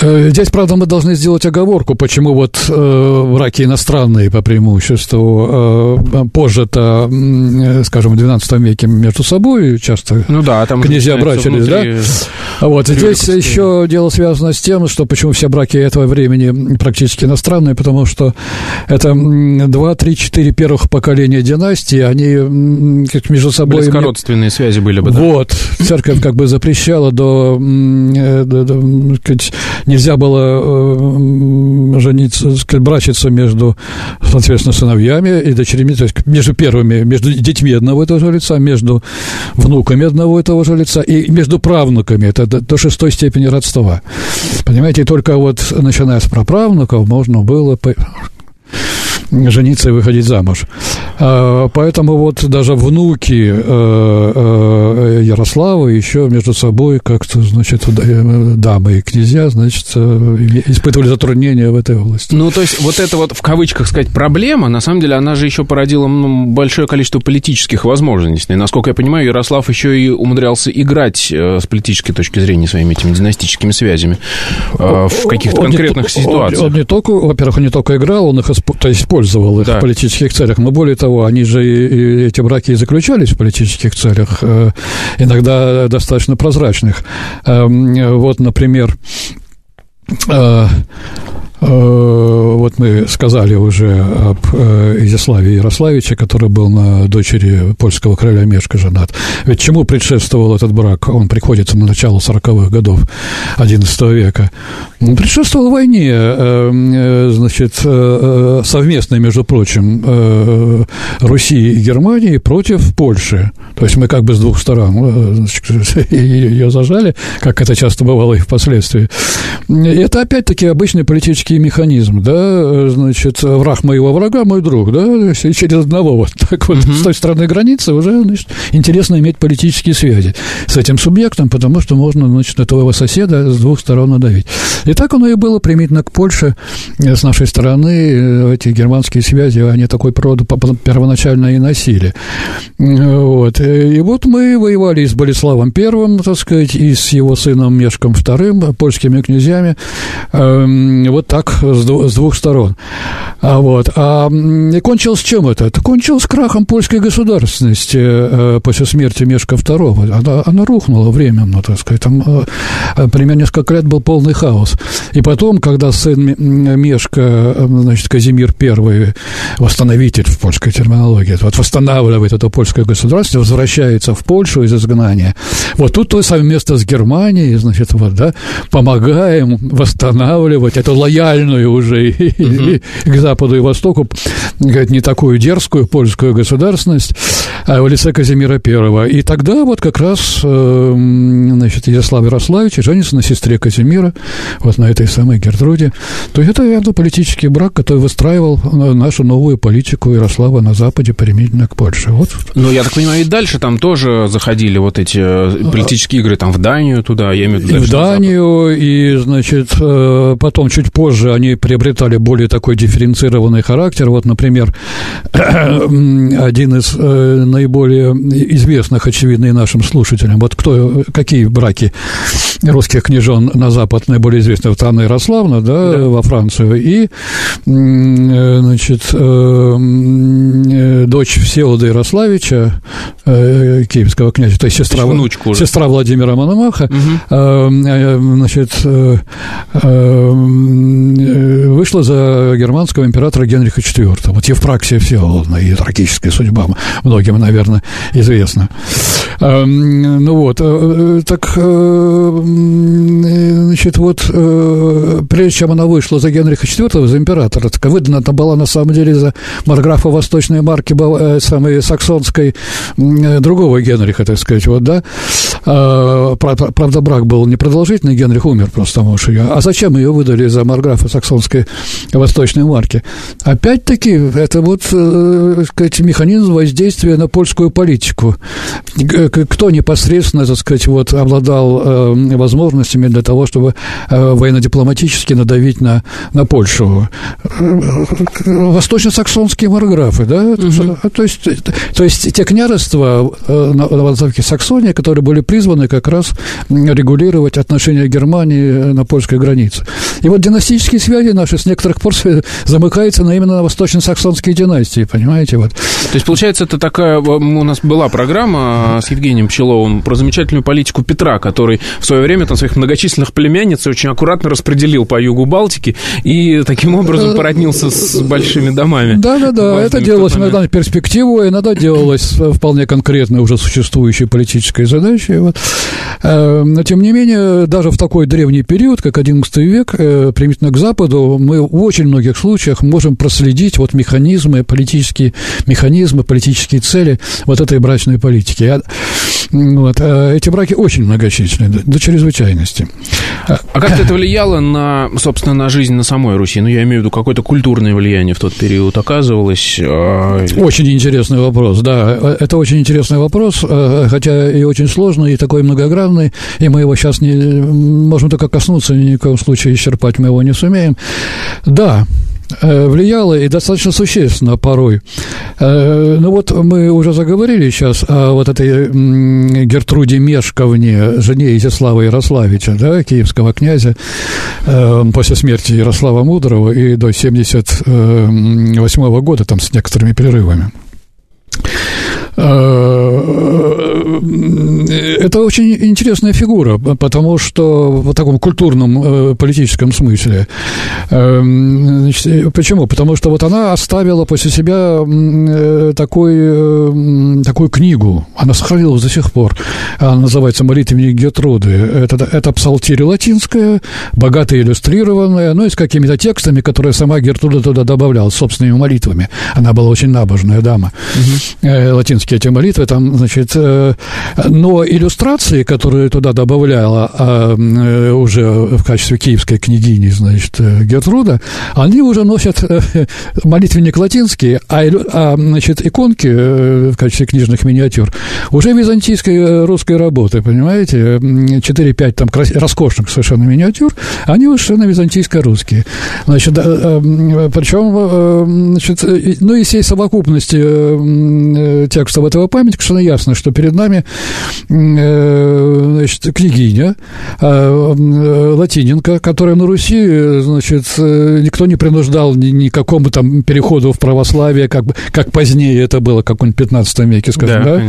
B: Э, здесь, правда, мы должны сделать оговорку, почему вот э, браки иностранные по преимуществу э, позже-то, э, скажем, в XII веке между собой часто ну да, там князья брачились, да? Вот, здесь еще дело связано с тем, что почему все браки этого времени практически иностранные, потому что это 2, 3, 4 первых поколения династии, они как между собой...
A: Близкородственные связи были бы,
B: да? Вот, церковь как бы запрещала до, э, до, до сказать, нельзя было э, жениться, сказать, брачиться между, соответственно, сыновьями и дочерями, то есть между первыми, между детьми одного и того же лица, между внуками одного и того же лица и между правнуками, это до, до шестой степени родства. Понимаете, и только вот начиная с праправнуков можно было жениться и выходить замуж. А, поэтому вот даже внуки э, э, Ярослава еще между собой как-то, значит, э, дамы и князья, значит, испытывали затруднения в этой области.
A: Ну, то есть вот это вот, в кавычках сказать, проблема, на самом деле, она же еще породила ну, большое количество политических возможностей. Насколько я понимаю, Ярослав еще и умудрялся играть с политической точки зрения своими этими династическими связями в каких-то конкретных
B: не,
A: ситуациях.
B: Он, он не только, во-первых, он не только играл, он их, есть, использовал их да. в политических целях, но более того, они же, эти браки и заключались в политических целях, э, иногда достаточно прозрачных. Эм, вот, например, Э, вот мы сказали уже об э, Изяславе Ярославиче, который был на дочери польского короля Мешка женат. Ведь чему предшествовал этот брак? Он приходится на начало 40-х годов XI века. Он предшествовал войне, э, значит, совместной, между прочим, Руси и Германии против Польши. То есть мы как бы с двух сторон (laughs) ее зажали, как это часто бывало и впоследствии. Это опять-таки обычный политический психологический механизм, да, значит, враг моего врага мой друг, да, и через одного вот так вот uh-huh. с той стороны границы уже, значит, интересно иметь политические связи с этим субъектом, потому что можно, значит, на твоего соседа с двух сторон надавить. И так оно и было применительно к Польше с нашей стороны, э, эти германские связи, они такой природу первоначально и носили. Вот. И вот мы воевали и с Болеславом Первым, так сказать, и с его сыном Мешком Вторым, польскими князьями, эм, вот так с двух сторон. А, вот. а кончилось чем это? Это кончилось крахом польской государственности э, после смерти Мешка II. Она, она рухнула временно, так сказать. Там э, примерно несколько лет был полный хаос. И потом, когда сын Мешка, значит, Казимир I, восстановитель в польской терминологии, вот восстанавливает это польское государство, возвращается в Польшу из изгнания. Вот тут то совместно с Германией, значит, вот, да, помогаем восстанавливать эту лояльную уже и к Западу и Востоку, говорит, не такую дерзкую польскую государственность а в лице Казимира I. И тогда вот как раз, э, значит, Ярослав Ярославич женится на сестре Казимира, вот на этой самой Гертруде. То есть это явно политический брак, который выстраивал э, нашу новую политику Ярослава на Западе применительно к Польше. Вот.
A: Ну, я так понимаю, и дальше там тоже заходили вот эти э, политические игры, там в Данию туда, я имею в виду.
B: И в Данию, и, значит, потом чуть позже они приобретали более такой дифференцированный характер. Вот, например, (clears throat) один из наиболее известных, очевидно, и нашим слушателям. Вот кто, какие браки русских княжон на Запад наиболее известны? Вот Анна Ярославна, да, да. во Францию, и, значит, дочь Всеволода Ярославича, киевского князя, то есть сестра,
A: внучку
B: сестра Владимира Мономаха, угу. значит, вышла за германского императора Генриха IV. Вот Евпраксия Всеволодна и трагическая судьба многим, наверное, известна. Ну вот, так, значит, вот, прежде чем она вышла за Генриха IV, за императора, так выдана она была на самом деле за марграфа Восточной марки самой саксонской другого Генриха, так сказать, вот, да. Правда, брак был непродолжительный, Генрих умер просто муж ее. А зачем ее выдали за марграфа саксонской Восточной марки? Опять-таки, это вот, так сказать, механизм воздействия на польскую политику. Кто непосредственно, так сказать, вот, обладал возможностями для того, чтобы военно-дипломатически надавить на, на Польшу? Восточно-саксонские марграфы, да? Угу. То, есть, то есть те княжества на, на Восточной Саксонии, которые были призваны как раз регулировать отношения Германии на польской границе. И вот династические связи наши с некоторых пор замыкаются на именно на восточно-саксонские династии, понимаете? Вот.
A: То есть, получается, это такая... У нас была программа с Евгением Пчеловым про замечательную политику Петра, который в свое время там своих многочисленных племянниц очень аккуратно распределил по югу Балтики и таким образом породнился с большими домами.
B: Да-да-да, это делалось иногда на перспективу, иногда делалось вполне конкретно уже существующей политической задачей. Вот. Но, тем не менее, даже в такой древний период, как XI век, э, примитивно к Западу, мы в очень многих случаях можем проследить вот механизмы, политические механизмы, политические цели вот этой брачной политики. Вот. Э, эти браки очень многочисленны, до чрезвычайности.
A: А как это влияло на, собственно, на жизнь на самой Руси? Ну, я имею в виду, какое-то культурное влияние в тот период оказывалось? А,
B: очень интересный вопрос, да. Это очень интересный вопрос, хотя и очень сложный, и такой многогранный, и мы его сейчас не можем только коснуться, ни в коем случае исчерпать мы его не сумеем. Да, Э, влияло и достаточно существенно порой. Э, ну вот мы уже заговорили сейчас о вот этой Гертруде Мешковне, жене Изяслава Ярославича, да, киевского князя, э, после смерти Ярослава Мудрого и до 78 года, там с некоторыми перерывами. Э, это очень интересная фигура, потому что в таком культурном э, политическом смысле. Эм, значит, почему? Потому что вот она оставила после себя э, такой, такую книгу, она сохранилась до сих пор, она называется «Молитвенник Гетруды». Это, это псалтирь латинская, богато иллюстрированная, ну и с какими-то текстами, которые сама Гертруда туда добавляла, собственными молитвами. Она была очень набожная дама. Угу. Латинские эти молитвы, там значит, э, но иллюстрации, которые туда добавляла а, э, уже в качестве киевской княгини, значит, э, Гертруда, они уже носят (laughs) молитвенник латинский, а, а значит, иконки в качестве книжных миниатюр уже византийской русской работы, понимаете? 4-5 там роскошных совершенно миниатюр, они уже совершенно византийско-русские. Значит, причем, значит, ну, из всей совокупности текстов этого памятника совершенно ясно, что перед нами э, значит, княгиня э, э, Латиненко, которая на Руси, значит, никто не принуждал ни, ни какому там переходу в православие, как, как позднее это было, как в 15 веке, скажем, да? да?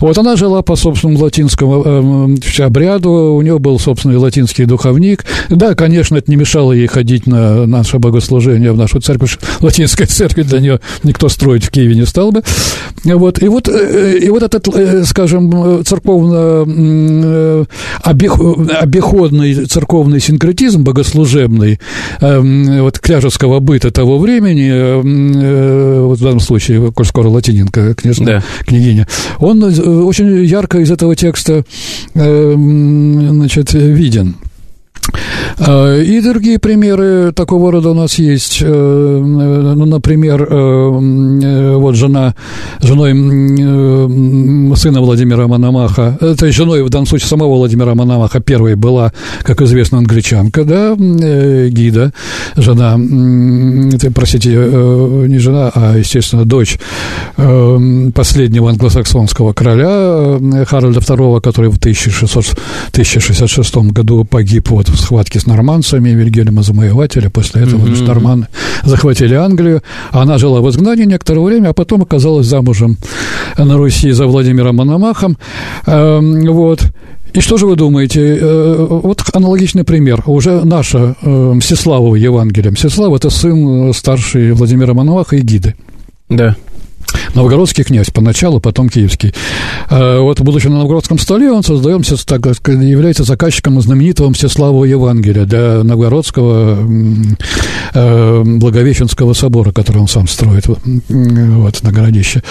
B: Вот она жила по собственному латинскому обряду, у нее был собственный латинский духовник. Да, конечно, это не мешало ей ходить на наше богослужение в нашу церковь, латинская (laughs) церковь для нее никто строить в Киеве не стал бы. Вот, и вот, и вот этот, э, скажем, церковно э, обиходный церковный синкретизм богослужебный э, вот княжеского быта того времени, вот в данном случае, коль скоро Латиненко, княжна, да. княгиня, он очень ярко из этого текста значит, виден. Э, и другие примеры такого рода у нас есть. Э, ну, например, э, вот жена, женой сына Владимира Мономаха, то есть женой в данном случае самого Владимира Мономаха первой была, как известно, англичанка, да, Гида, жена, простите, не жена, а, естественно, дочь последнего англосаксонского короля Харальда II, который в 1666 году погиб вот в схватке с норманцами Вильгельма Завоевателя. После этого mm-hmm. норманы захватили Англию. Она жила в изгнании некоторое время, а потом оказалась замужем на Руси за Владимиром Мономахом. Эм, вот. И что же вы думаете? Э, вот аналогичный пример. Уже наша э, Мстиславова Евангелие. Мстислав – это сын старший Владимира Мономаха и Гиды.
A: Да.
B: Новгородский князь поначалу, потом киевский. Э, вот, будучи на новгородском столе, он создает, является заказчиком знаменитого Мстиславова Евангелия для новгородского Благовещенского собора, который он сам строит вот, на городище.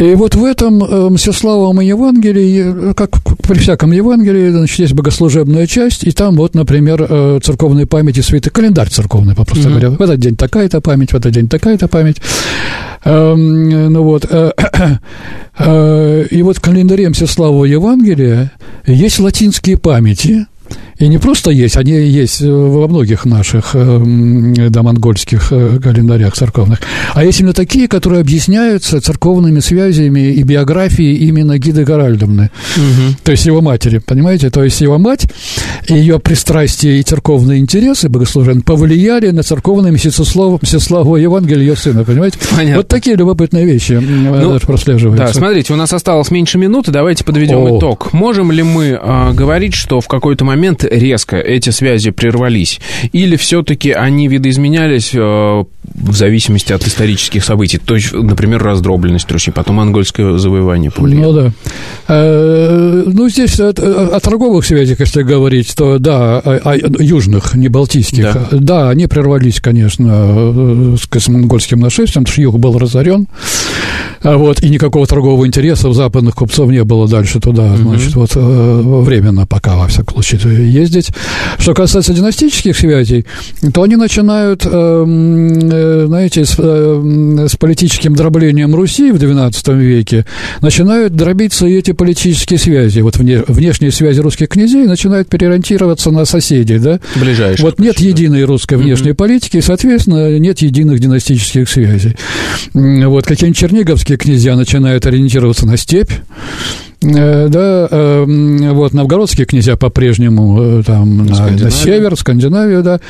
B: И вот в этом э, Мстиславовом Евангелии, как при всяком Евангелии, значит, есть богослужебная часть, и там вот, например, э, церковной памяти святый календарь церковный, попросту mm-hmm. говоря. В этот день такая-то память, в этот день такая-то память. Эм, ну вот. Э, и вот в календаре Мстиславова Евангелия есть латинские памяти – и не просто есть, они есть во многих наших э, да, монгольских э, календарях церковных, а есть именно такие, которые объясняются церковными связями и биографией именно Гиды Гаральдовны, угу. то есть его матери, понимаете? То есть его мать, ее пристрастие и церковные интересы богослужения повлияли на церковное Мстиславу, Мстиславу Евангелие ее сына, понимаете? Понятно. Вот такие любопытные вещи ну, прослеживаются.
A: Да, смотрите, у нас осталось меньше минуты, давайте подведем О. итог. Можем ли мы э, говорить, что в какой-то момент резко эти связи прервались? Или все-таки они видоизменялись э, в зависимости от исторических событий? То есть, например, раздробленность Руси, потом монгольское завоевание повлияло.
B: Ну да. Э, ну, здесь о, о торговых связях, если говорить, то да, о, о южных, не балтийских. Да. да, они прервались, конечно, с монгольским нашествием, потому что юг был разорен. А вот, и никакого торгового интереса у западных купцов не было дальше туда, значит, вот э, временно пока, во всяком случае, ездить. Что касается династических связей, то они начинают, эм, э, знаете, с, э, с политическим дроблением Руси в XII веке, начинают дробиться и эти политические связи. Вот вне, внешние связи русских князей начинают переориентироваться на соседей, да?
A: Ближайших.
B: Вот нет единой русской внешней mm-hmm. политики, и, соответственно, нет единых династических связей. Вот какие-нибудь черниговские князья начинают ориентироваться на степь, да, эм, вот новгородские князья по-прежнему э, там на, на север, Скандинавию, да,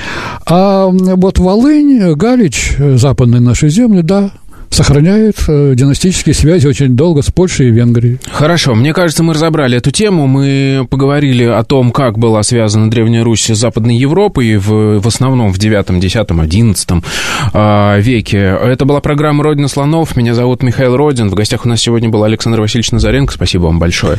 B: а вот Волынь, Галич, э, западные наши земли, да, сохраняет э, династические связи очень долго с Польшей и Венгрией.
A: Хорошо, мне кажется, мы разобрали эту тему. Мы поговорили о том, как была связана Древняя Русь с Западной Европой в, в основном в 9, 10, 11 э, веке. Это была программа «Родина слонов». Меня зовут Михаил Родин. В гостях у нас сегодня был Александр Васильевич Назаренко. Спасибо вам большое.